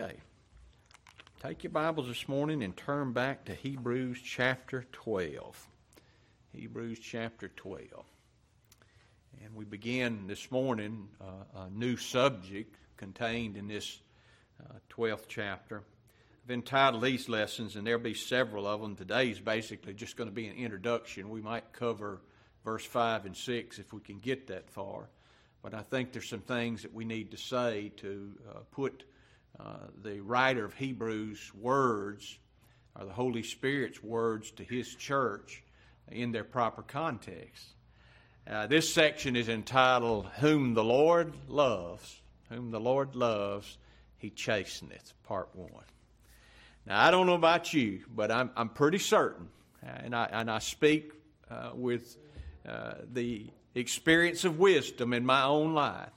Okay. Take your Bibles this morning and turn back to Hebrews chapter 12. Hebrews chapter 12. And we begin this morning uh, a new subject contained in this uh, 12th chapter. I've entitled these lessons, and there'll be several of them. Today's basically just going to be an introduction. We might cover verse 5 and 6 if we can get that far. But I think there's some things that we need to say to uh, put uh, the writer of Hebrews' words, or the Holy Spirit's words to his church in their proper context. Uh, this section is entitled, Whom the Lord Loves. Whom the Lord loves, he chasteneth, part one. Now, I don't know about you, but I'm, I'm pretty certain, uh, and I, and I speak uh, with uh, the experience of wisdom in my own life,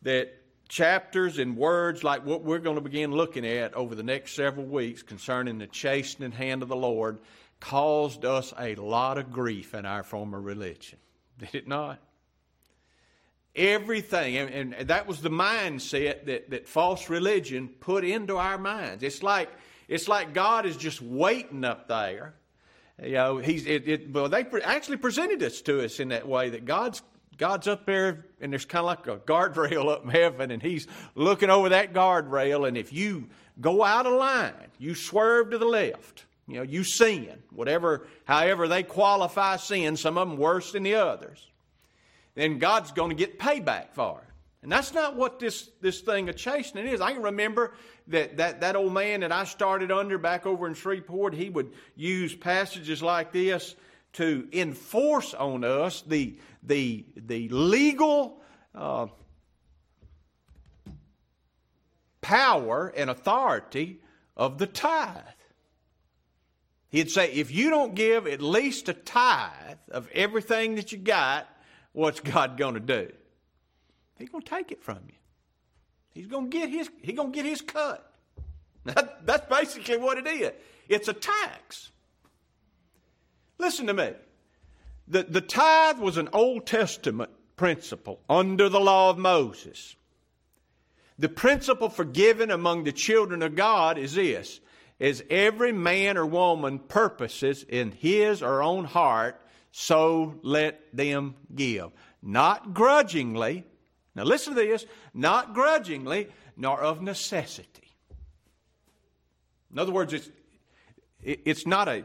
that chapters and words like what we're going to begin looking at over the next several weeks concerning the chastening hand of the Lord caused us a lot of grief in our former religion. Did it not? Everything, and, and that was the mindset that, that false religion put into our minds. It's like, it's like God is just waiting up there. You know, he's, it, it, well, they actually presented this to us in that way that God's God's up there, and there's kind of like a guardrail up in heaven, and He's looking over that guardrail. And if you go out of line, you swerve to the left, you know, you sin, whatever, however they qualify sin, some of them worse than the others, then God's going to get payback for it. And that's not what this, this thing of chastening is. I can remember that, that that old man that I started under back over in Shreveport, he would use passages like this to enforce on us the, the, the legal uh, power and authority of the tithe. He'd say, if you don't give at least a tithe of everything that you got, what's God going to do? He's going to take it from you. He's going to get his, he's going to get his cut. That, that's basically what it is. It's a tax. Listen to me. The, the tithe was an Old Testament principle under the law of Moses. The principle for giving among the children of God is this as every man or woman purposes in his or own heart, so let them give. Not grudgingly, now listen to this, not grudgingly, nor of necessity. In other words, it's, it's not a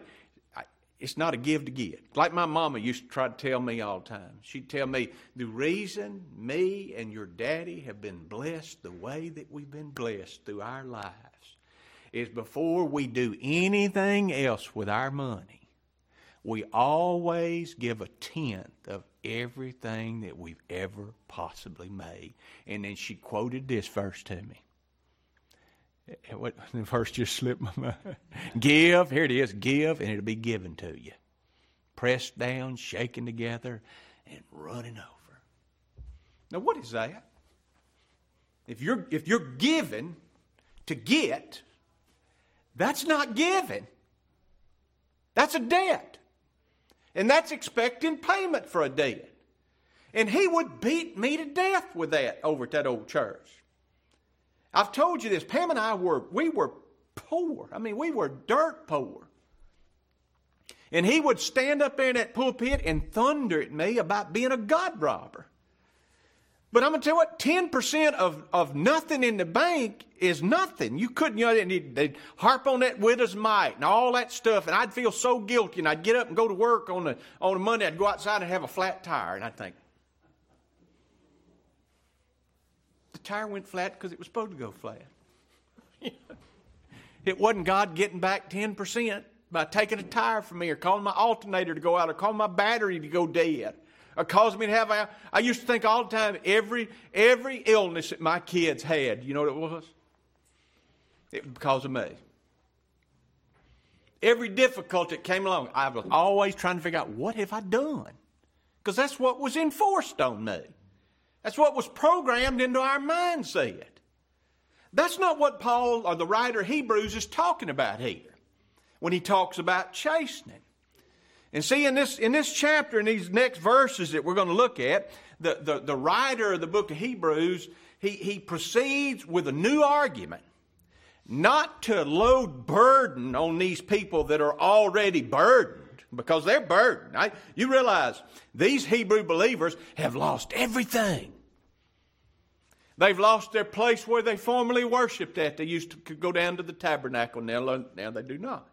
it's not a give to get. Like my mama used to try to tell me all the time. She'd tell me, the reason me and your daddy have been blessed the way that we've been blessed through our lives is before we do anything else with our money, we always give a tenth of everything that we've ever possibly made. And then she quoted this verse to me. What the verse just slipped my mind. give, here it is, give, and it'll be given to you. Pressed down, shaken together, and running over. Now, what is that? If you're if you're given to get, that's not giving. That's a debt. And that's expecting payment for a debt. And he would beat me to death with that over at that old church. I've told you this. Pam and I were, we were poor. I mean, we were dirt poor. And he would stand up there in that pulpit and thunder at me about being a God robber. But I'm going to tell you what, 10% of, of nothing in the bank is nothing. You couldn't, you know, they'd, they'd harp on that with widow's mite and all that stuff, and I'd feel so guilty, and I'd get up and go to work on the, on the Monday, I'd go outside and have a flat tire, and I'd think, the tire went flat because it was supposed to go flat. it wasn't God getting back 10% by taking a tire from me or calling my alternator to go out or calling my battery to go dead or causing me to have a, I used to think all the time every every illness that my kids had, you know what it was? It was because of me. Every difficulty that came along, I was always trying to figure out what have I done? Because that's what was enforced on me. That's what was programmed into our mindset. That's not what Paul or the writer of Hebrews is talking about here when he talks about chastening. And see, in this, in this chapter, in these next verses that we're going to look at, the, the, the writer of the book of Hebrews, he, he proceeds with a new argument. not to load burden on these people that are already burdened because they're burdened. You realize these Hebrew believers have lost everything. They've lost their place where they formerly worshiped at. They used to go down to the tabernacle. Now, now they do not.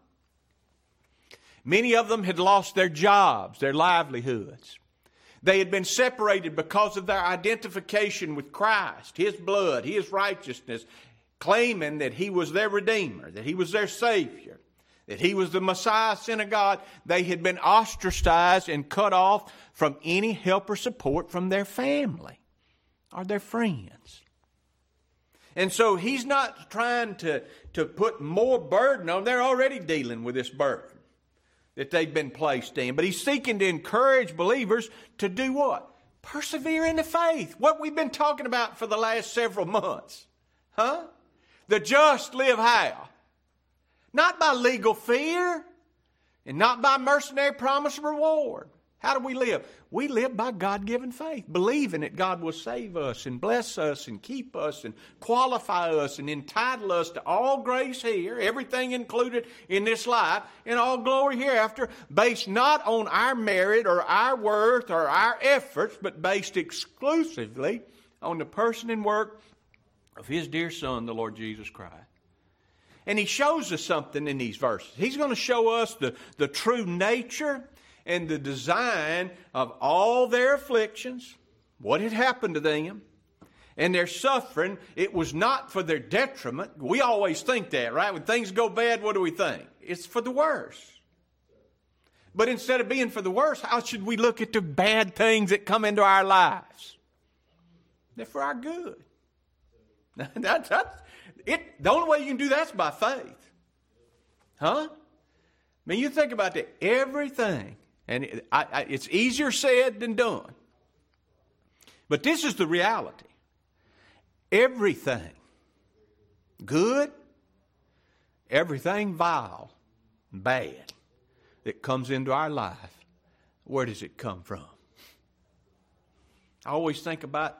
Many of them had lost their jobs, their livelihoods. They had been separated because of their identification with Christ, His blood, His righteousness, claiming that He was their Redeemer, that He was their Savior that he was the Messiah, son of God, they had been ostracized and cut off from any help or support from their family or their friends. And so he's not trying to, to put more burden on. them. They're already dealing with this burden that they've been placed in. But he's seeking to encourage believers to do what? Persevere in the faith. What we've been talking about for the last several months. Huh? The just live how? Not by legal fear and not by mercenary promise of reward. How do we live? We live by God given faith, believing that God will save us and bless us and keep us and qualify us and entitle us to all grace here, everything included in this life, and all glory hereafter, based not on our merit or our worth or our efforts, but based exclusively on the person and work of His dear Son, the Lord Jesus Christ. And he shows us something in these verses. He's going to show us the, the true nature and the design of all their afflictions, what had happened to them, and their suffering. It was not for their detriment. We always think that, right? When things go bad, what do we think? It's for the worse. But instead of being for the worse, how should we look at the bad things that come into our lives? They're for our good. that's, it, the only way you can do that's by faith. Huh? I mean, you think about that. Everything, and it, I, I, it's easier said than done. But this is the reality. Everything good, everything vile, bad that comes into our life, where does it come from? I always think about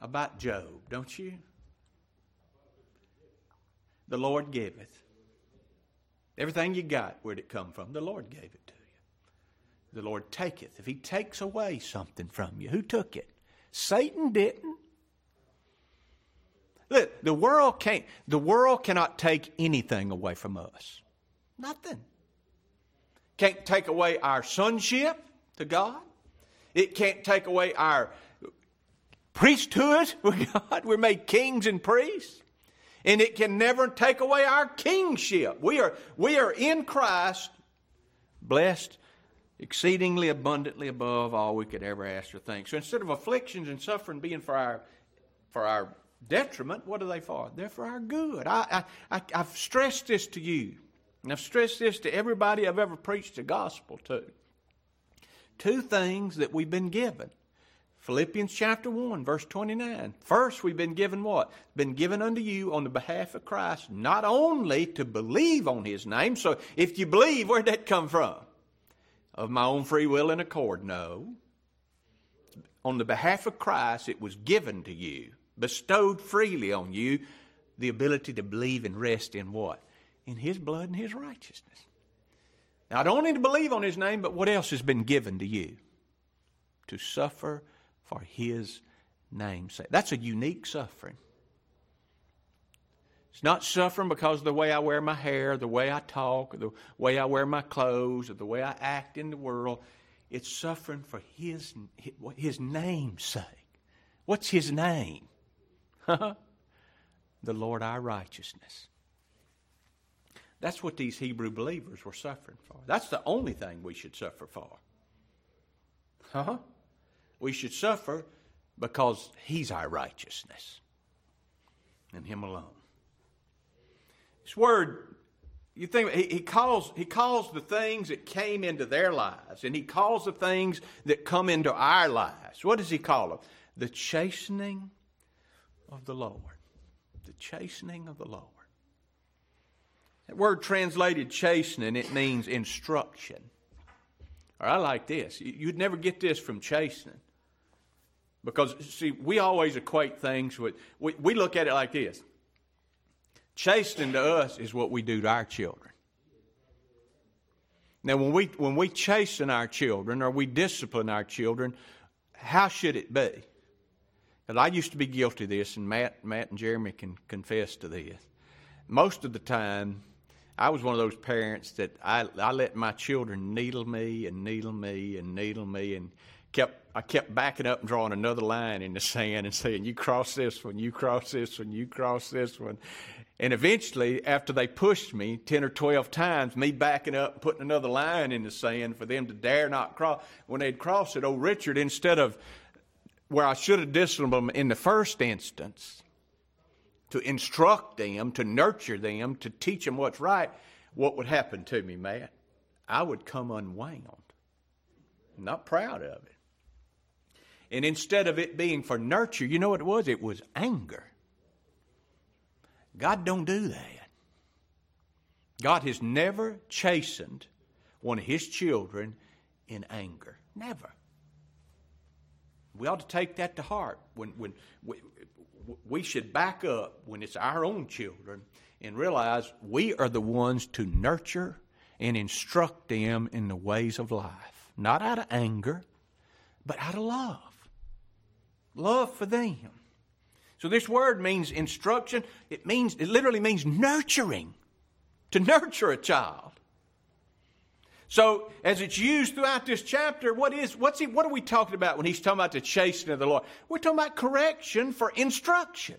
about Job, don't you? The Lord giveth. Everything you got, where'd it come from? The Lord gave it to you. The Lord taketh. If He takes away something from you, who took it? Satan didn't. Look, the world can't. The world cannot take anything away from us. Nothing. Can't take away our sonship to God. It can't take away our priesthood with God. We're made kings and priests and it can never take away our kingship. We are, we are in Christ, blessed exceedingly abundantly above all we could ever ask or think. So instead of afflictions and suffering being for our, for our detriment, what are they for? They're for our good. I, I, I, have stressed this to you, and I've stressed this to everybody I've ever preached the gospel to. Two things that we've been given Philippians chapter 1, verse 29. First, we've been given what? Been given unto you on the behalf of Christ, not only to believe on his name. So if you believe, where'd that come from? Of my own free will and accord? No. On the behalf of Christ, it was given to you, bestowed freely on you, the ability to believe and rest in what? In his blood and his righteousness. Don't need to believe on his name, but what else has been given to you? To suffer for his name's sake. That's a unique suffering. It's not suffering because of the way I wear my hair, the way I talk, or the way I wear my clothes, or the way I act in the world. It's suffering for his, his name's sake. What's his name? Huh? The Lord our righteousness. That's what these Hebrew believers were suffering for. That's the only thing we should suffer for. Huh? We should suffer because He's our righteousness and Him alone. This word, you think he, he calls he calls the things that came into their lives, and he calls the things that come into our lives. What does he call them? The chastening of the Lord. The chastening of the Lord. That word translated chastening, it means instruction. Or I like this. You'd never get this from chastening. Because, see, we always equate things with, we, we look at it like this Chastening to us is what we do to our children. Now, when we, when we chasten our children or we discipline our children, how should it be? Because I used to be guilty of this, and Matt, Matt and Jeremy can confess to this. Most of the time, I was one of those parents that I, I let my children needle me and needle me and needle me and kept I kept backing up and drawing another line in the sand and saying, You cross this one, you cross this one, you cross this one. And eventually, after they pushed me 10 or 12 times, me backing up and putting another line in the sand for them to dare not cross, when they'd cross it, old Richard, instead of where I should have disciplined them in the first instance, to instruct them, to nurture them, to teach them what's right, what would happen to me, Matt? I would come unwound. Not proud of it. And instead of it being for nurture, you know what it was? It was anger. God don't do that. God has never chastened one of his children in anger. Never. We ought to take that to heart. When, when we, we should back up when it's our own children and realize we are the ones to nurture and instruct them in the ways of life. Not out of anger, but out of love. Love for them. So this word means instruction. It means it literally means nurturing. To nurture a child. So as it's used throughout this chapter, what is what's he what are we talking about when he's talking about the chastening of the Lord? We're talking about correction for instruction.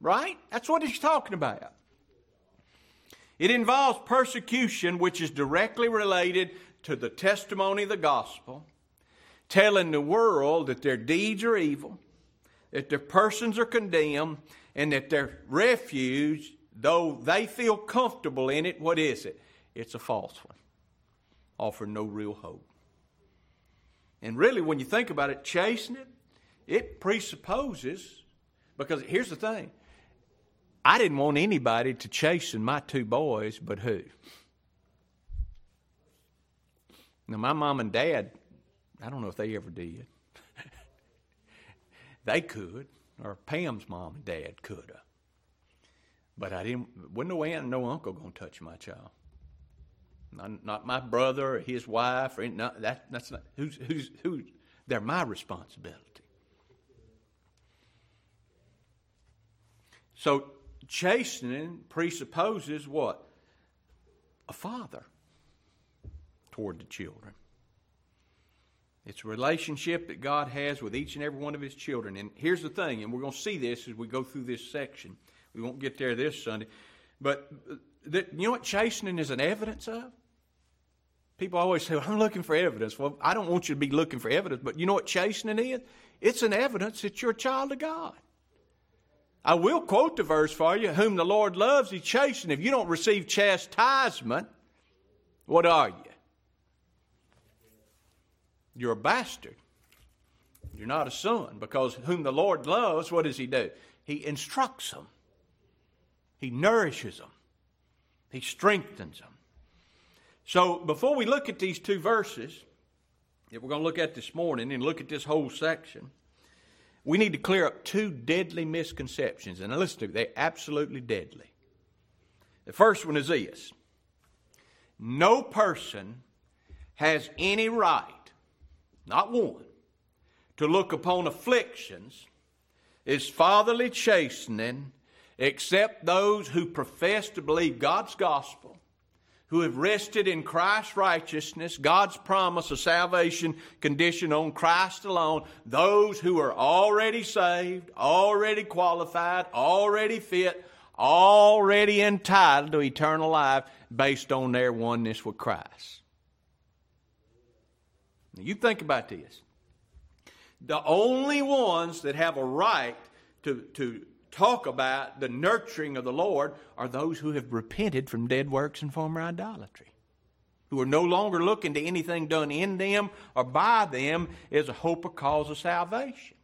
Right? That's what he's talking about. It involves persecution which is directly related to the testimony of the gospel, telling the world that their deeds are evil, that their persons are condemned, and that their refuge, though they feel comfortable in it, what is it? It's a false one, offer no real hope. And really, when you think about it, chastening, it presupposes, because here's the thing I didn't want anybody to chasten my two boys, but who? Now, my mom and dad, I don't know if they ever did. They could, or Pam's mom and dad could have. But I didn't. Wasn't no aunt and no uncle to touch my child. Not, not, my brother or his wife or not, that, that's not who's who's who. They're my responsibility. So chastening presupposes what? A father toward the children. It's a relationship that God has with each and every one of His children. And here's the thing, and we're going to see this as we go through this section. We won't get there this Sunday. But uh, that, you know what chastening is an evidence of? People always say, well, I'm looking for evidence. Well, I don't want you to be looking for evidence, but you know what chastening is? It's an evidence that you're a child of God. I will quote the verse for you Whom the Lord loves, He chastens. If you don't receive chastisement, what are you? You're a bastard. You're not a son because whom the Lord loves, what does He do? He instructs them, He nourishes them, He strengthens them. So before we look at these two verses that we're going to look at this morning and look at this whole section, we need to clear up two deadly misconceptions. And listen to me, they're absolutely deadly. The first one is this no person has any right not one, to look upon afflictions is fatherly chastening, except those who profess to believe God's gospel, who have rested in Christ's righteousness, God's promise of salvation conditioned on Christ alone, those who are already saved, already qualified, already fit, already entitled to eternal life based on their oneness with Christ. Now, you think about this. The only ones that have a right to, to talk about the nurturing of the Lord are those who have repented from dead works and former idolatry, who are no longer looking to anything done in them or by them as a hope or cause of salvation.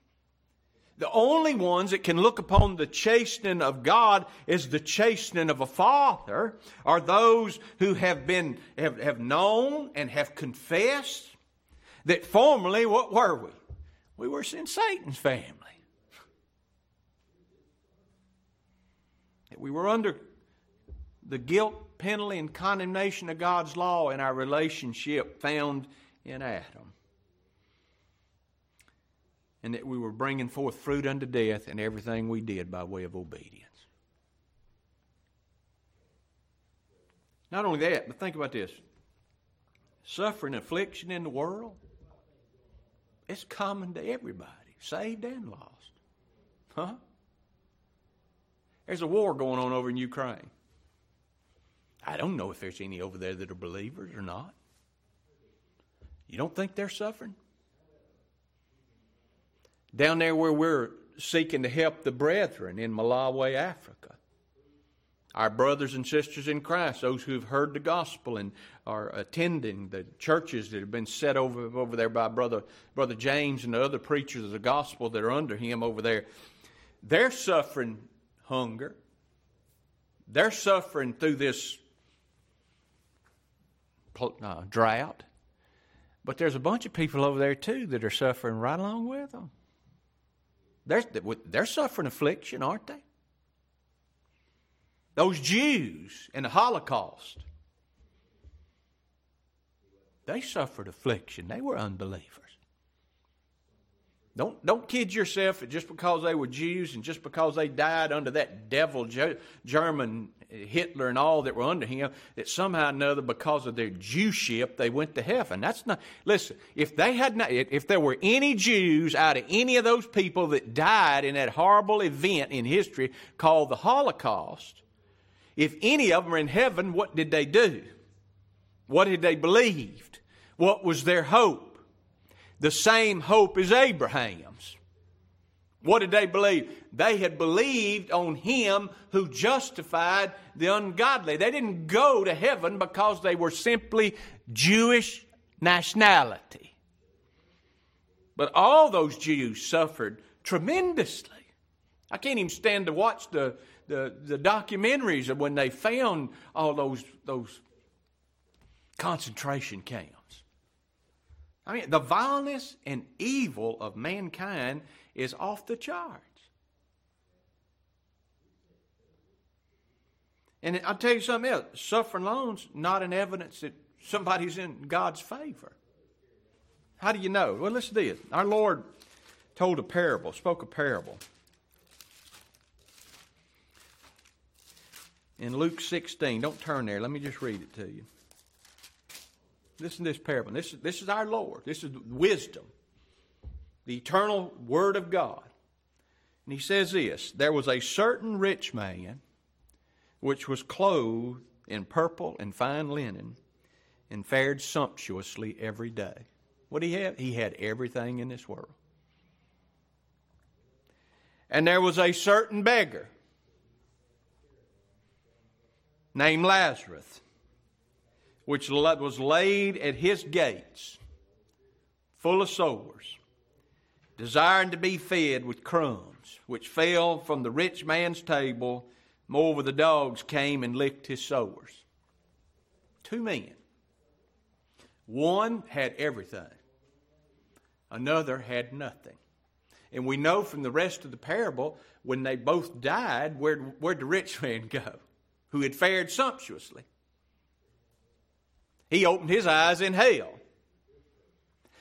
The only ones that can look upon the chastening of God as the chastening of a father are those who have been have, have known and have confessed that formerly, what were we? We were in Satan's family. That we were under the guilt, penalty, and condemnation of God's law in our relationship found in Adam. And that we were bringing forth fruit unto death in everything we did by way of obedience. Not only that, but think about this suffering, affliction in the world, it's common to everybody, saved and lost. Huh? There's a war going on over in Ukraine. I don't know if there's any over there that are believers or not. You don't think they're suffering? Down there where we're seeking to help the brethren in Malawi, Africa. Our brothers and sisters in Christ, those who have heard the gospel and are attending the churches that have been set over, over there by Brother, Brother James and the other preachers of the gospel that are under him over there, they're suffering hunger. They're suffering through this uh, drought. But there's a bunch of people over there too that are suffering right along with them. They're, they're suffering affliction, aren't they? Those Jews in the Holocaust, they suffered affliction. They were unbelievers. Don't, don't kid yourself that just because they were Jews and just because they died under that devil German eh, Hitler and all that were under him, that somehow or another, because of their Jewship, they went to heaven. That's not, listen, if they had not, if there were any Jews out of any of those people that died in that horrible event in history called the Holocaust, if any of them are in heaven, what did they do? What had they believed? What was their hope? the same hope as Abraham's. What did they believe? They had believed on him who justified the ungodly. They didn't go to heaven because they were simply Jewish nationality. But all those Jews suffered tremendously. I can't even stand to watch the, the, the documentaries of when they found all those, those concentration camps. I mean, the vileness and evil of mankind is off the charts. And I'll tell you something else suffering lone's not an evidence that somebody's in God's favor. How do you know? Well, listen to this. Our Lord told a parable, spoke a parable. In Luke 16, don't turn there. Let me just read it to you. Listen to this parable. This is, this is our Lord. This is wisdom, the eternal Word of God. And he says this There was a certain rich man which was clothed in purple and fine linen and fared sumptuously every day. What did he have? He had everything in this world. And there was a certain beggar named Lazarus which was laid at his gates, full of sores, desiring to be fed with crumbs, which fell from the rich man's table. Moreover, the dogs came and licked his sores. Two men. One had everything, another had nothing. And we know from the rest of the parable, when they both died, where'd, where'd the rich man go? Who had fared sumptuously. He opened his eyes in hell.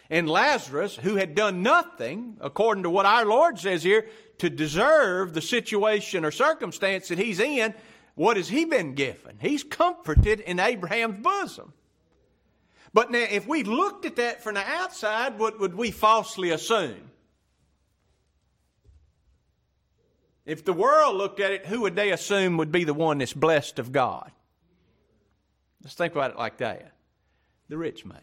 And Lazarus, who had done nothing, according to what our Lord says here, to deserve the situation or circumstance that he's in, what has he been given? He's comforted in Abraham's bosom. But now, if we looked at that from the outside, what would we falsely assume? If the world looked at it, who would they assume would be the one that's blessed of God? Let's think about it like that the rich man.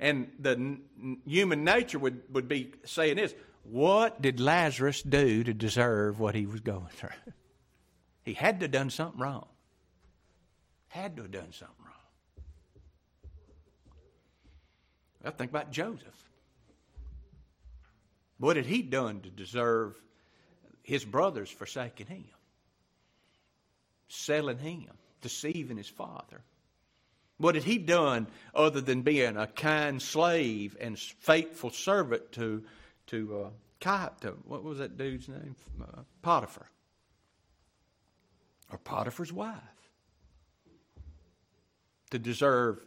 And the n- human nature would, would be saying this What did Lazarus do to deserve what he was going through? he had to have done something wrong. Had to have done something wrong. Well, think about Joseph. What had he done to deserve his brothers forsaking him? Selling him, deceiving his father. What had he done other than being a kind slave and faithful servant to to uh, to what was that dude's name? Uh, Potiphar. or Potiphar's wife to deserve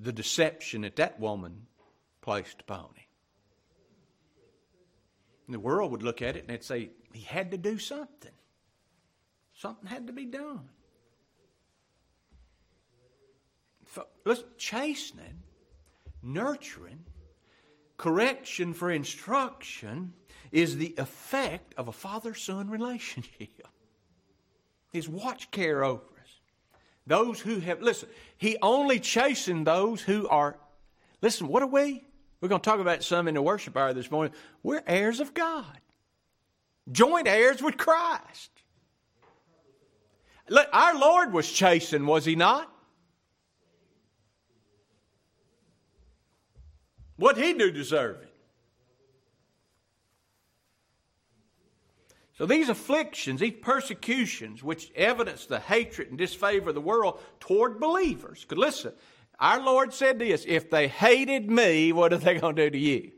the deception that that woman placed upon him. And the world would look at it and they'd say, he had to do something. Something had to be done. Listen, chastening, nurturing, correction for instruction is the effect of a father son relationship. His watch care over us. Those who have, listen, he only chastened those who are, listen, what are we? We're going to talk about some in the worship hour this morning. We're heirs of God, joint heirs with Christ. Look, our Lord was chastened, was he not? What he do deserve it? So these afflictions, these persecutions, which evidence the hatred and disfavor of the world toward believers. Because listen, our Lord said this if they hated me, what are they going to do to you?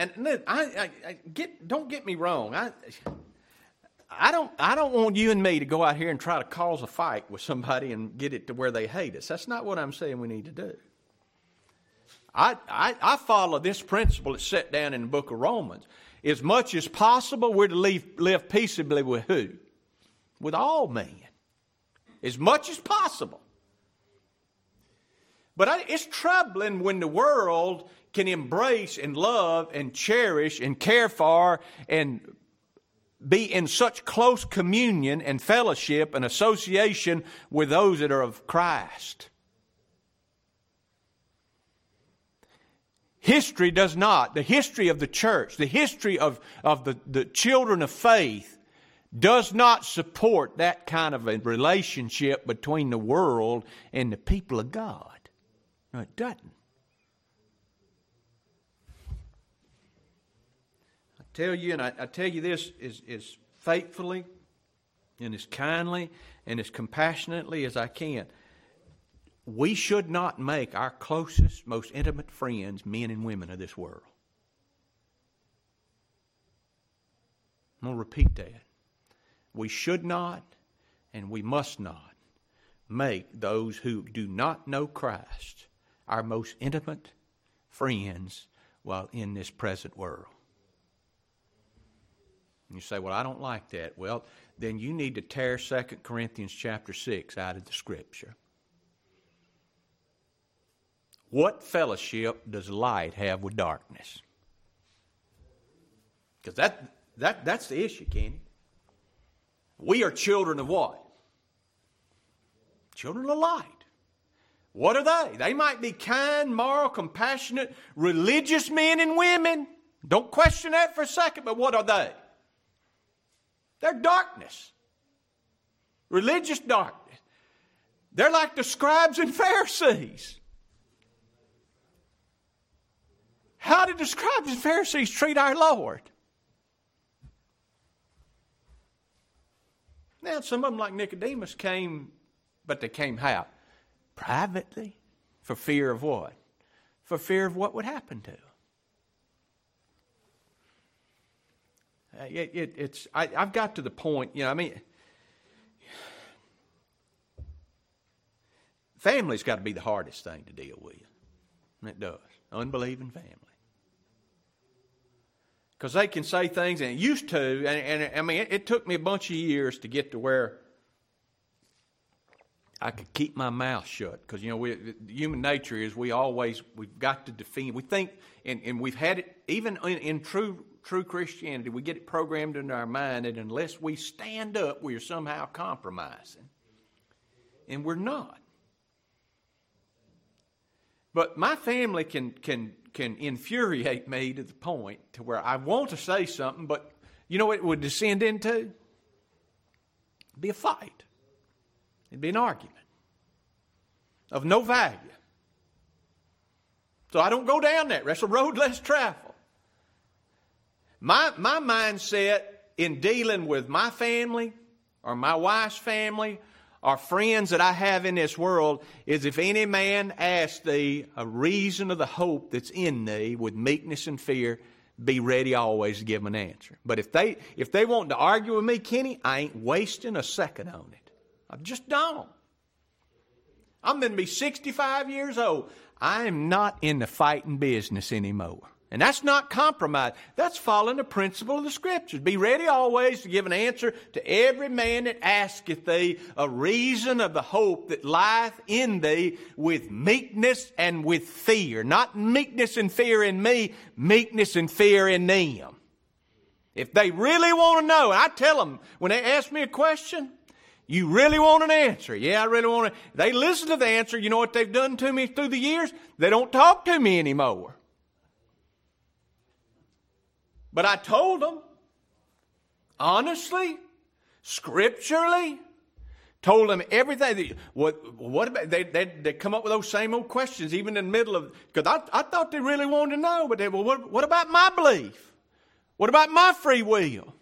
And I, I, I, get, don't get me wrong. I, I don't, I don't want you and me to go out here and try to cause a fight with somebody and get it to where they hate us. That's not what I'm saying we need to do. I, I, I follow this principle that's set down in the book of Romans. As much as possible, we're to live, live peaceably with who? With all men. As much as possible. But I, it's troubling when the world can embrace and love and cherish and care for and be in such close communion and fellowship and association with those that are of Christ. History does not. The history of the church, the history of, of the, the children of faith, does not support that kind of a relationship between the world and the people of God. It doesn't. I tell you, and I, I tell you this as, as faithfully and as kindly and as compassionately as I can. We should not make our closest, most intimate friends men and women of this world. I'm going to repeat that. We should not and we must not make those who do not know Christ our most intimate friends while in this present world. And you say, Well, I don't like that. Well, then you need to tear 2 Corinthians chapter 6 out of the scripture. What fellowship does light have with darkness? Because that, that, that's the issue, Kenny. We are children of what? Children of light. What are they? They might be kind, moral, compassionate, religious men and women. Don't question that for a second, but what are they? They're darkness, religious darkness. They're like the scribes and Pharisees. How did the scribes and Pharisees treat our Lord? Now, some of them, like Nicodemus, came, but they came how? Privately. For fear of what? For fear of what would happen to them. Uh, it, it, it's I, have got to the point, you know. I mean, family's got to be the hardest thing to deal with. It does. Unbelieving family. Because they can say things, and it used to, and, and I mean, it, it took me a bunch of years to get to where I could keep my mouth shut because you know we, human nature is we always we've got to defend. We think, and, and we've had it even in, in, true true Christianity, we get it programmed into our mind that unless we stand up, we are somehow compromising. And we're not. But my family can, can, can infuriate me to the point to where I want to say something, but you know what it would descend into? Be a fight. It'd be an argument of no value. So I don't go down that. That's a road less traveled. My, my mindset in dealing with my family or my wife's family or friends that I have in this world is if any man asks thee a reason of the hope that's in thee with meekness and fear, be ready always to give them an answer. But if they if they want to argue with me, Kenny, I ain't wasting a second on it. I just don't. I'm going to be 65 years old. I am not in the fighting business anymore. And that's not compromise. That's following the principle of the Scriptures. Be ready always to give an answer to every man that asketh thee a reason of the hope that lieth in thee with meekness and with fear. Not meekness and fear in me, meekness and fear in them. If they really want to know, and I tell them when they ask me a question, you really want an answer? Yeah, I really want it. They listen to the answer. You know what they've done to me through the years? They don't talk to me anymore. But I told them, honestly, scripturally, told them everything. What, what about, they, they, they come up with those same old questions even in the middle of, because I, I thought they really wanted to know, but they, well, what, what about my belief? What about my free will?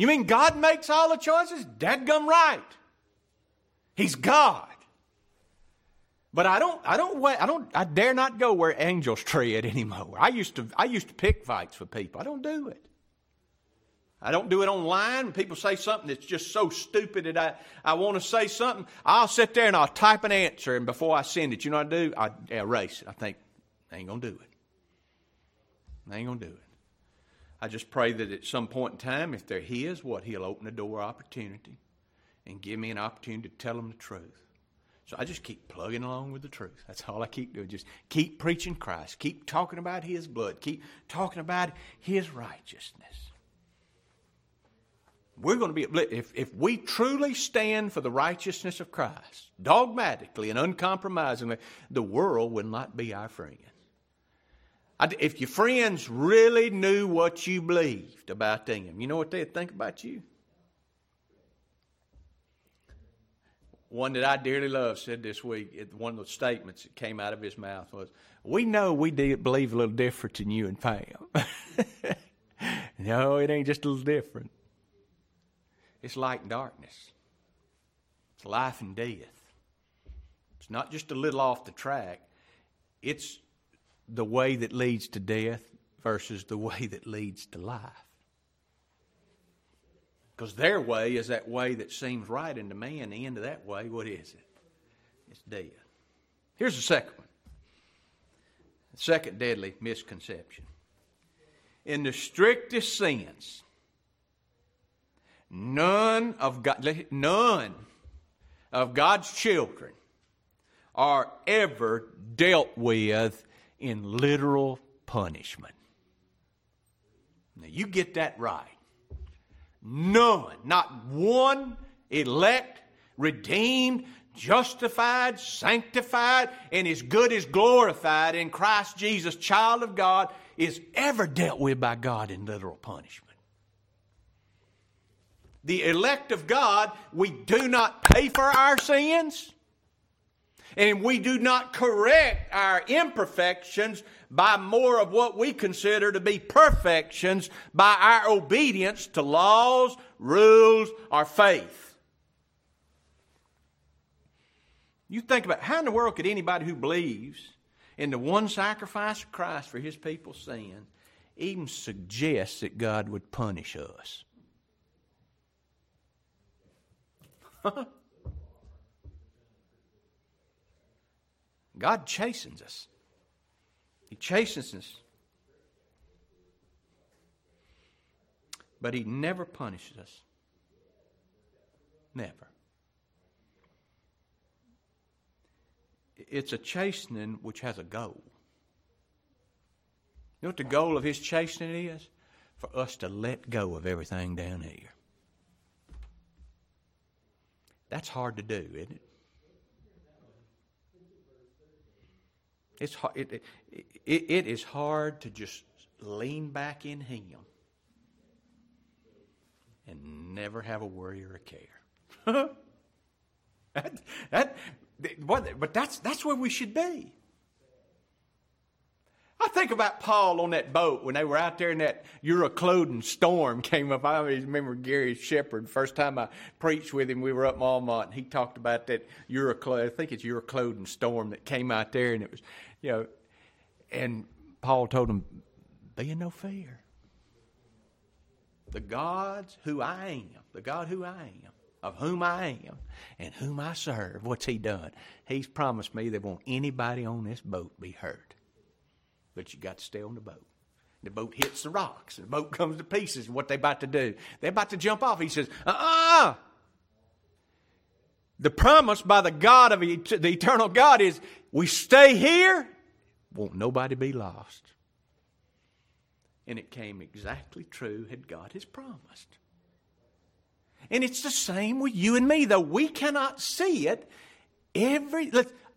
You mean God makes all the choices? Dadgum right. He's God. But I don't, I don't, I don't, I dare not go where angels tread anymore. I used to, I used to pick fights with people. I don't do it. I don't do it online. When people say something that's just so stupid that I, I want to say something, I'll sit there and I'll type an answer, and before I send it, you know what I do? I erase it. I think, I ain't going to do it. I ain't going to do it. I just pray that at some point in time, if they're His, what He'll open the door opportunity and give me an opportunity to tell them the truth. So I just keep plugging along with the truth. That's all I keep doing. Just keep preaching Christ. Keep talking about His blood. Keep talking about His righteousness. We're going to be, if, if we truly stand for the righteousness of Christ, dogmatically and uncompromisingly, the world will not be our friend. If your friends really knew what you believed about them, you know what they'd think about you? one that I dearly love said this week, one of the statements that came out of his mouth was, We know we believe a little different than you and Pam. no, it ain't just a little different. It's light and darkness, it's life and death. It's not just a little off the track, it's the way that leads to death versus the way that leads to life. Because their way is that way that seems right, and to man, the end of that way, what is it? It's death. Here's the second one. The second deadly misconception. In the strictest sense, none of God, none of God's children are ever dealt with in literal punishment. Now you get that right. None, not one elect, redeemed, justified, sanctified, and as good as glorified in Christ Jesus, child of God, is ever dealt with by God in literal punishment. The elect of God, we do not pay for our sins, and we do not correct our imperfections by more of what we consider to be perfections by our obedience to laws, rules, or faith. You think about how in the world could anybody who believes in the one sacrifice of Christ for his people's sin even suggest that God would punish us? God chastens us. He chastens us. But He never punishes us. Never. It's a chastening which has a goal. You know what the goal of His chastening is? For us to let go of everything down here. That's hard to do, isn't it? It's hard, it, it, it is hard to just lean back in Him and never have a worry or a care. that, that, but that's, that's where we should be. I think about Paul on that boat when they were out there and that Euroclydon storm came up. I remember Gary Shepard, first time I preached with him, we were up in Almont, and he talked about that Euroclydon, I think it's storm that came out there, and it was, you know, and Paul told him, be in no fear. The God's who I am, the God who I am, of whom I am, and whom I serve, what's He done? He's promised me there won't anybody on this boat be hurt. But you got to stay on the boat. The boat hits the rocks, and the boat comes to pieces. And what they about to do? They're about to jump off. He says, uh uh-uh. uh The promise by the God of the eternal God is we stay here, won't nobody be lost. And it came exactly true had God has promised. And it's the same with you and me, though we cannot see it. Every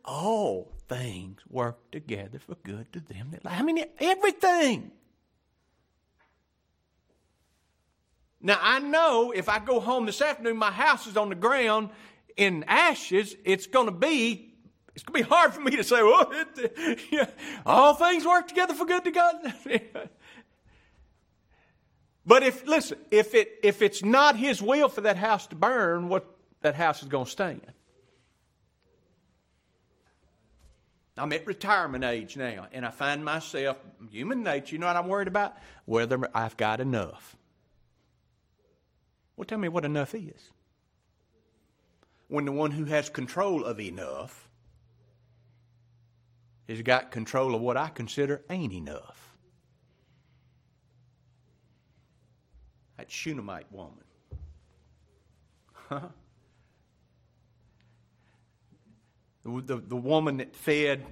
all things work together for good to them that I mean everything. Now I know if I go home this afternoon, my house is on the ground in ashes. It's going to be it's going to be hard for me to say, well, it, yeah, all things work together for good to God. but if, listen, if, it, if it's not His will for that house to burn, what that house is going to stand. I'm at retirement age now, and I find myself, human nature, you know what I'm worried about? Whether I've got enough. Well, tell me what enough is. When the one who has control of enough has got control of what I consider ain't enough. That Shunammite woman. the, the, the woman that fed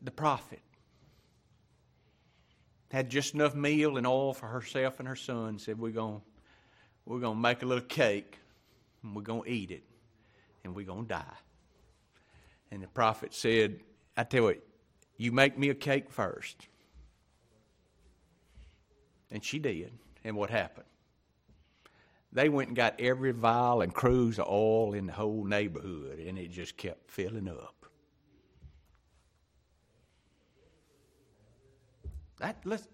the prophet had just enough meal and oil for herself and her son. Said, We're going we're to make a little cake and we're going to eat it and we're going to die. And the prophet said, I tell you, you make me a cake first. And she did. And what happened? They went and got every vial and cruse of oil in the whole neighborhood, and it just kept filling up. That let's,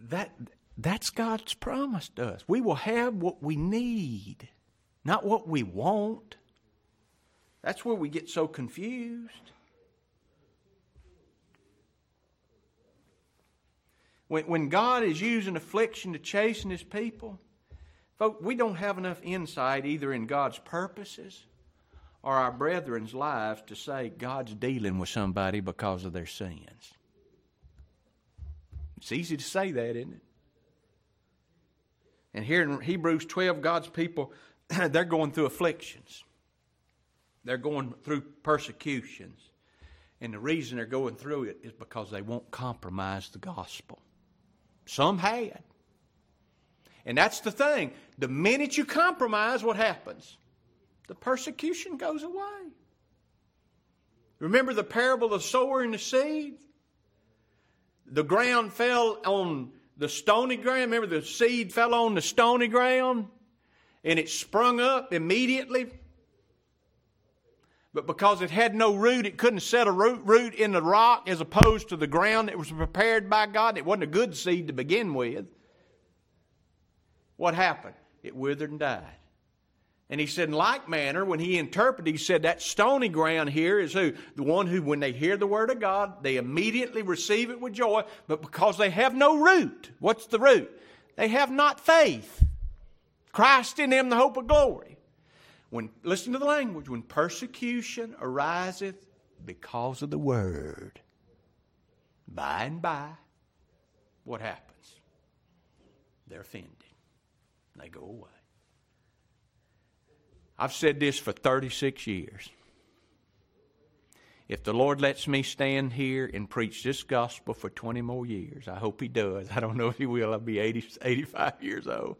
that that's God's promise to us. We will have what we need, not what we want. That's where we get so confused. When, when God is using affliction to chasten his people, folks, we don't have enough insight either in God's purposes or our brethren's lives to say God's dealing with somebody because of their sins. It's easy to say that, isn't it? And here in Hebrews 12, God's people, they're going through afflictions. They're going through persecutions. And the reason they're going through it is because they won't compromise the gospel. Some had. And that's the thing. The minute you compromise, what happens? The persecution goes away. Remember the parable of sower and the seed? The ground fell on the stony ground. Remember the seed fell on the stony ground and it sprung up immediately? But because it had no root, it couldn't set a root, root in the rock as opposed to the ground that was prepared by God. It wasn't a good seed to begin with. What happened? It withered and died. And he said, in like manner, when he interpreted, he said that stony ground here is who? The one who, when they hear the word of God, they immediately receive it with joy, but because they have no root. What's the root? They have not faith. Christ in them, the hope of glory. When, listen to the language, when persecution ariseth because of the word, by and by, what happens? They're offended. They go away. I've said this for 36 years. If the Lord lets me stand here and preach this gospel for 20 more years, I hope He does. I don't know if He will. I'll be 80, 85 years old.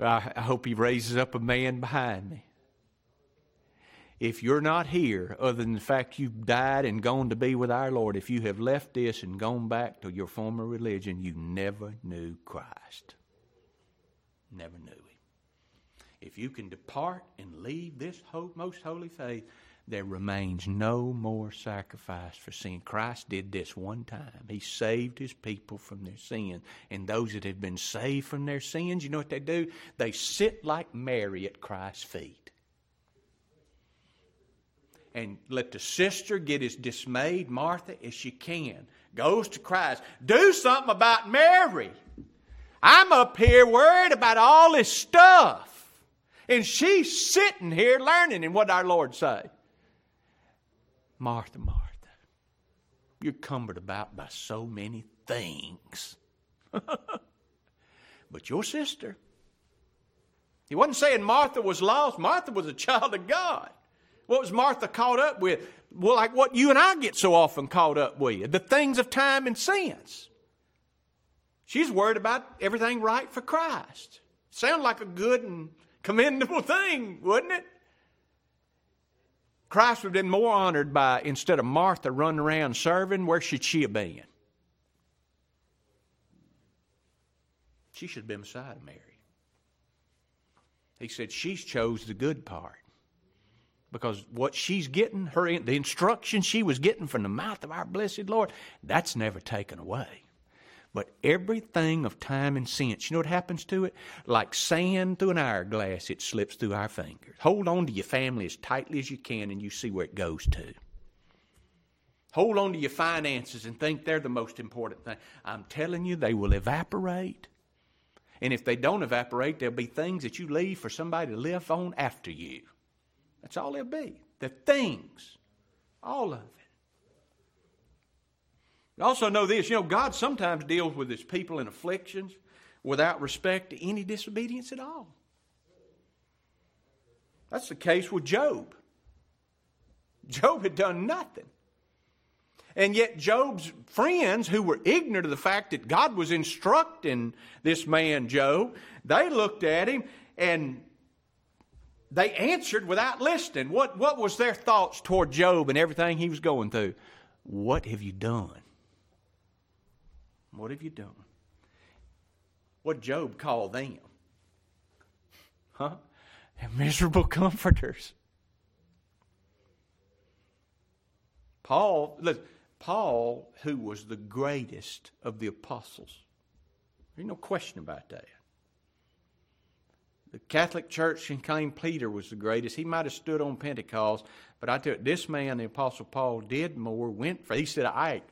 I hope He raises up a man behind me. If you're not here, other than the fact you've died and gone to be with our Lord, if you have left this and gone back to your former religion, you never knew Christ. Never knew Him. If you can depart and leave this most holy faith, there remains no more sacrifice for sin. Christ did this one time. He saved his people from their sins. And those that have been saved from their sins, you know what they do? They sit like Mary at Christ's feet. and let the sister get as dismayed, Martha, as she can. Goes to Christ. Do something about Mary. I'm up here worried about all this stuff. And she's sitting here learning. And what did our Lord say? Martha, Martha, you're cumbered about by so many things. but your sister, he wasn't saying Martha was lost. Martha was a child of God. What was Martha caught up with? Well, like what you and I get so often caught up with the things of time and sense. She's worried about everything right for Christ. Sounds like a good and commendable thing, wouldn't it? Christ would have been more honored by, instead of Martha running around serving, where should she have been? She should have been beside Mary. He said she's chose the good part. Because what she's getting, her the instruction she was getting from the mouth of our blessed Lord, that's never taken away. But everything of time and sense, you know what happens to it? Like sand through an hourglass, it slips through our fingers. Hold on to your family as tightly as you can and you see where it goes to. Hold on to your finances and think they're the most important thing. I'm telling you, they will evaporate and if they don't evaporate, there'll be things that you leave for somebody to live on after you. That's all there'll be. The things. All of it. Also, know this you know, God sometimes deals with his people in afflictions without respect to any disobedience at all. That's the case with Job. Job had done nothing. And yet, Job's friends, who were ignorant of the fact that God was instructing this man, Job, they looked at him and they answered without listening. What, what was their thoughts toward Job and everything he was going through? What have you done? What have you done? What Job called them? Huh? They're miserable comforters. Paul, look, Paul, who was the greatest of the apostles. There's no question about that. The Catholic Church can claim Peter was the greatest. He might have stood on Pentecost, but I tell you, this man, the Apostle Paul, did more, went for. He said, I,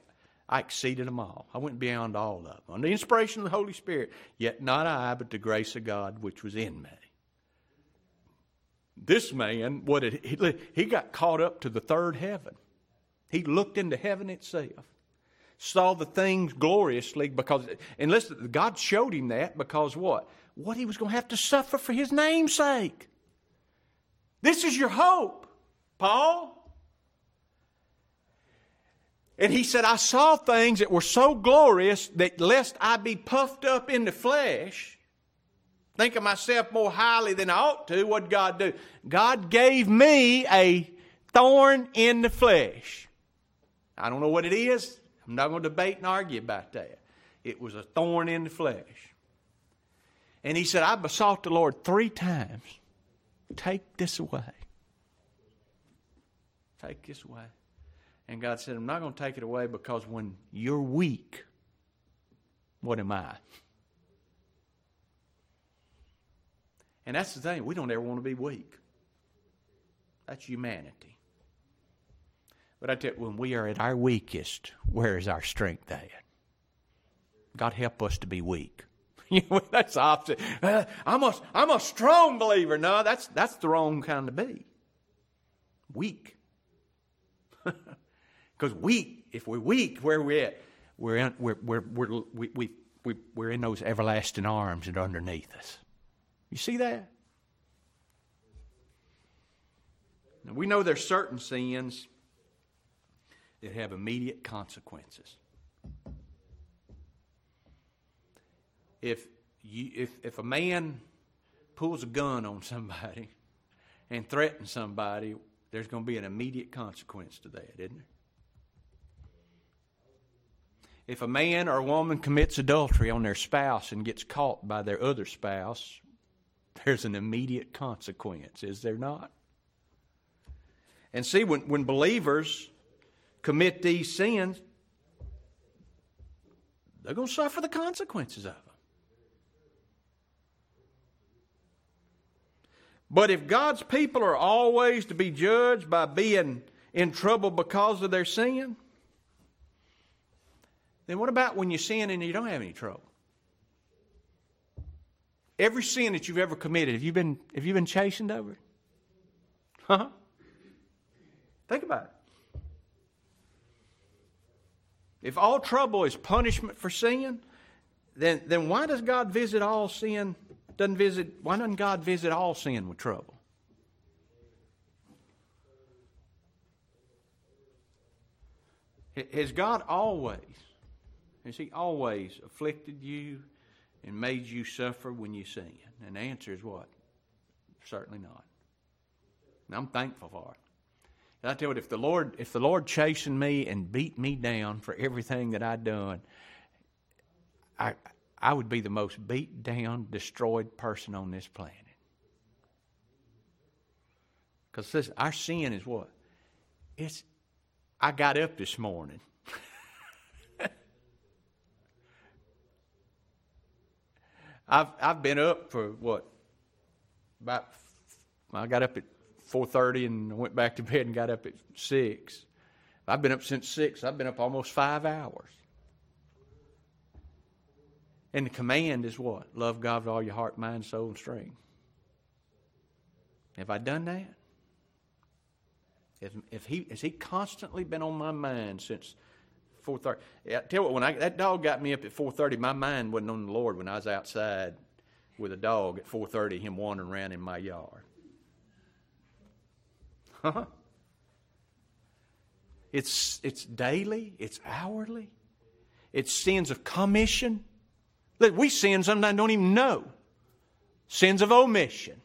I exceeded them all. I went beyond all of them. On the inspiration of the Holy Spirit, yet not I, but the grace of God which was in me. This man, what did he, he got caught up to the third heaven. He looked into heaven itself, saw the things gloriously because, and listen, God showed him that because what? What he was going to have to suffer for his name's sake. This is your hope, Paul. And he said, I saw things that were so glorious that lest I be puffed up in the flesh, think of myself more highly than I ought to, what God do? God gave me a thorn in the flesh. I don't know what it is. I'm not going to debate and argue about that. It was a thorn in the flesh. And he said, I besought the Lord three times, take this away. Take this away. And God said, I'm not going to take it away because when you're weak, what am I? And that's the thing, we don't ever want to be weak. That's humanity. But I tell you, when we are at our weakest, where is our strength at? God help us to be weak. that's the opposite. Uh, I'm a, I'm a strong believer. No, that's, that's the wrong kind to be. Weak. Because weak, if we're weak, where we're at, we're in, we're, we're, we're, we, we, we, we're in those everlasting arms that are underneath us. You see that? Now, we know there's certain sins that have immediate consequences. If, you, if, if a man pulls a gun on somebody and threatens somebody, there's going to be an immediate consequence to that, isn't there? If a man or a woman commits adultery on their spouse and gets caught by their other spouse, there's an immediate consequence, is there not? And see, when, when believers commit these sins, they're going to suffer the consequences of them. But if God's people are always to be judged by being in trouble because of their sin, then what about when you sin and you don't have any trouble? Every sin that you've ever committed, have you been, have you been chastened over it? Huh? Think about it. If all trouble is punishment for sin, then, then why does God visit all sin? Doesn't visit, why doesn't God visit all sin with trouble? Has God always, has He always afflicted you and made you suffer when you sin? And the answer is what? Certainly not. And I'm thankful for it. And I tell you if the Lord, if the Lord chastened me and beat me down for everything that I'd done, I I would be the most beat down, destroyed person on this planet. Because our sin is what? It's I got up this morning. I've I've been up for what? About I got up at four thirty and went back to bed and got up at six. I've been up since six. I've been up almost five hours. And the command is what? Love God with all your heart, mind, soul, and strength. Have I done that? If, if he has he constantly been on my mind since four thirty? I tell you what, when I, that dog got me up at four thirty, my mind wasn't on the Lord when I was outside with a dog at four thirty, him wandering around in my yard. Huh? It's it's daily, it's hourly, it's sins of commission. Look, we sin sometimes don't even know. Sins of omission.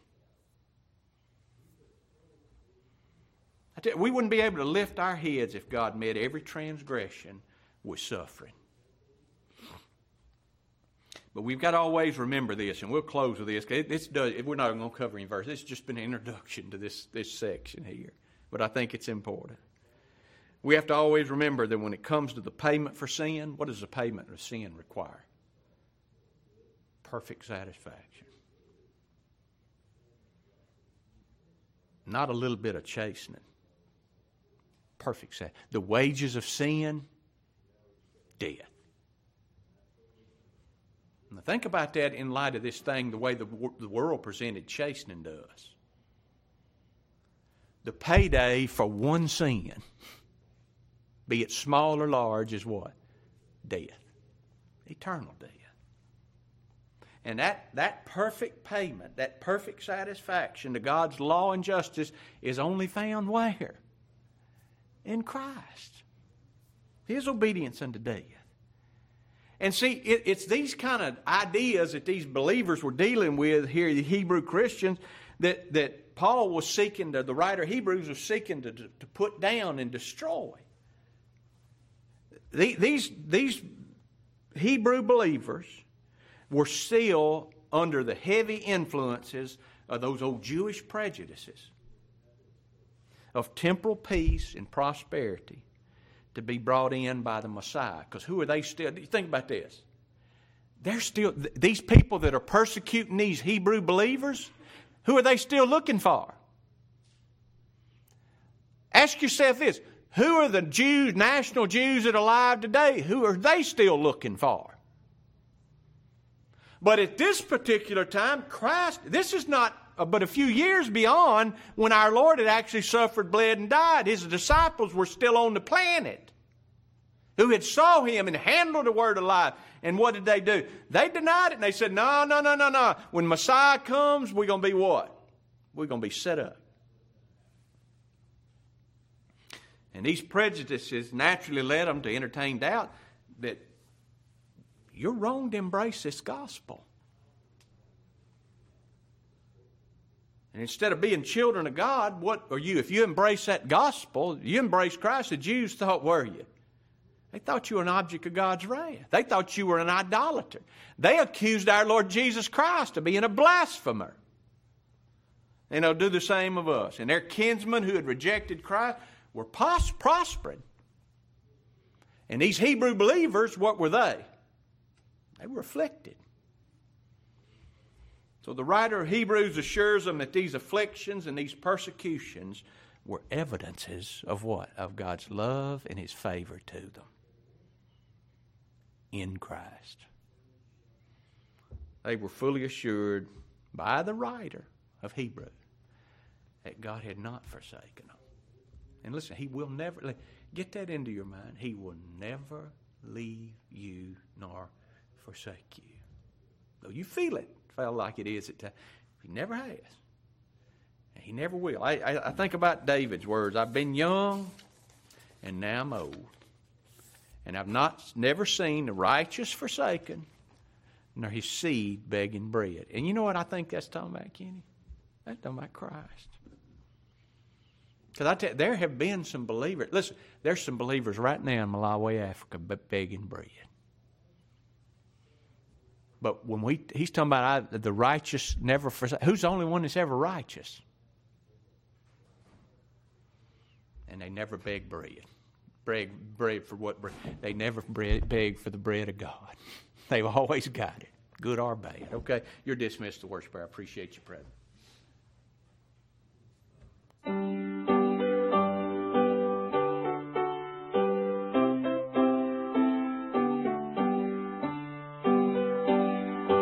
We wouldn't be able to lift our heads if God met every transgression with suffering. But we've got to always remember this, and we'll close with this. This does, we're not going to cover any verse. It's just been an introduction to this, this section here. But I think it's important. We have to always remember that when it comes to the payment for sin, what does the payment of sin require? Perfect satisfaction. Not a little bit of chastening perfect set. The wages of sin, death. Now think about that in light of this thing, the way the, the world presented chastening to us. The payday for one sin, be it small or large, is what? Death. Eternal death. And that, that perfect payment, that perfect satisfaction to God's law and justice is only found where? In Christ. His obedience unto death. And see, it, it's these kind of ideas that these believers were dealing with here, the Hebrew Christians, that, that Paul was seeking to, the writer Hebrews was seeking to, to, put down and destroy. The, these, these Hebrew believers were still under the heavy influences of those old Jewish prejudices of temporal peace and prosperity to be brought in by the Messiah. Because who are they still? Think about this. They're still, these people that are persecuting these Hebrew believers, who are they still looking for? Ask yourself this who are the Jews, national Jews that are alive today? Who are they still looking for? But at this particular time, Christ, this is not Uh, but a few years beyond when our Lord had actually suffered, bled, and died. His disciples were still on the planet who had saw him and handled the word of life. And what did they do? They denied it and they said, No, no, no, no, no. When Messiah comes, we're going to be what? We're going to be set up. And these prejudices naturally led them to entertain doubt that you're wrong to embrace this gospel. And instead of being children of God, what are you? If you embrace that gospel, you embrace Christ, the Jews thought, were you? They thought you were an object of God's wrath. They thought you were an idolater. They accused our Lord Jesus Christ of being a blasphemer. And they'll do the same of us. And their kinsmen who had rejected Christ were pos- prospering. And these Hebrew believers, what were they? They were afflicted. So the writer of Hebrews assures them that these afflictions and these persecutions were evidences of what? Of God's love and His favor to them in Christ. They were fully assured by the writer of Hebrew that God had not forsaken them. And listen, He will never, get that into your mind. He will never leave you nor forsake you. Though you feel it, felt like it is at times, He never has. He never will. I, I, I think about David's words I've been young, and now I'm old. And I've not never seen the righteous forsaken, nor his seed begging bread. And you know what I think that's talking about, Kenny? That's talking about Christ. Because I tell you, there have been some believers. Listen, there's some believers right now in Malawi, Africa, begging bread. But when we, he's talking about I, the righteous never forsake. Who's the only one that's ever righteous? And they never beg bread. Bread, bread for what? Bread. They never bread, beg for the bread of God. They've always got it, good or bad. Okay, you're dismissed to worship. I appreciate your presence.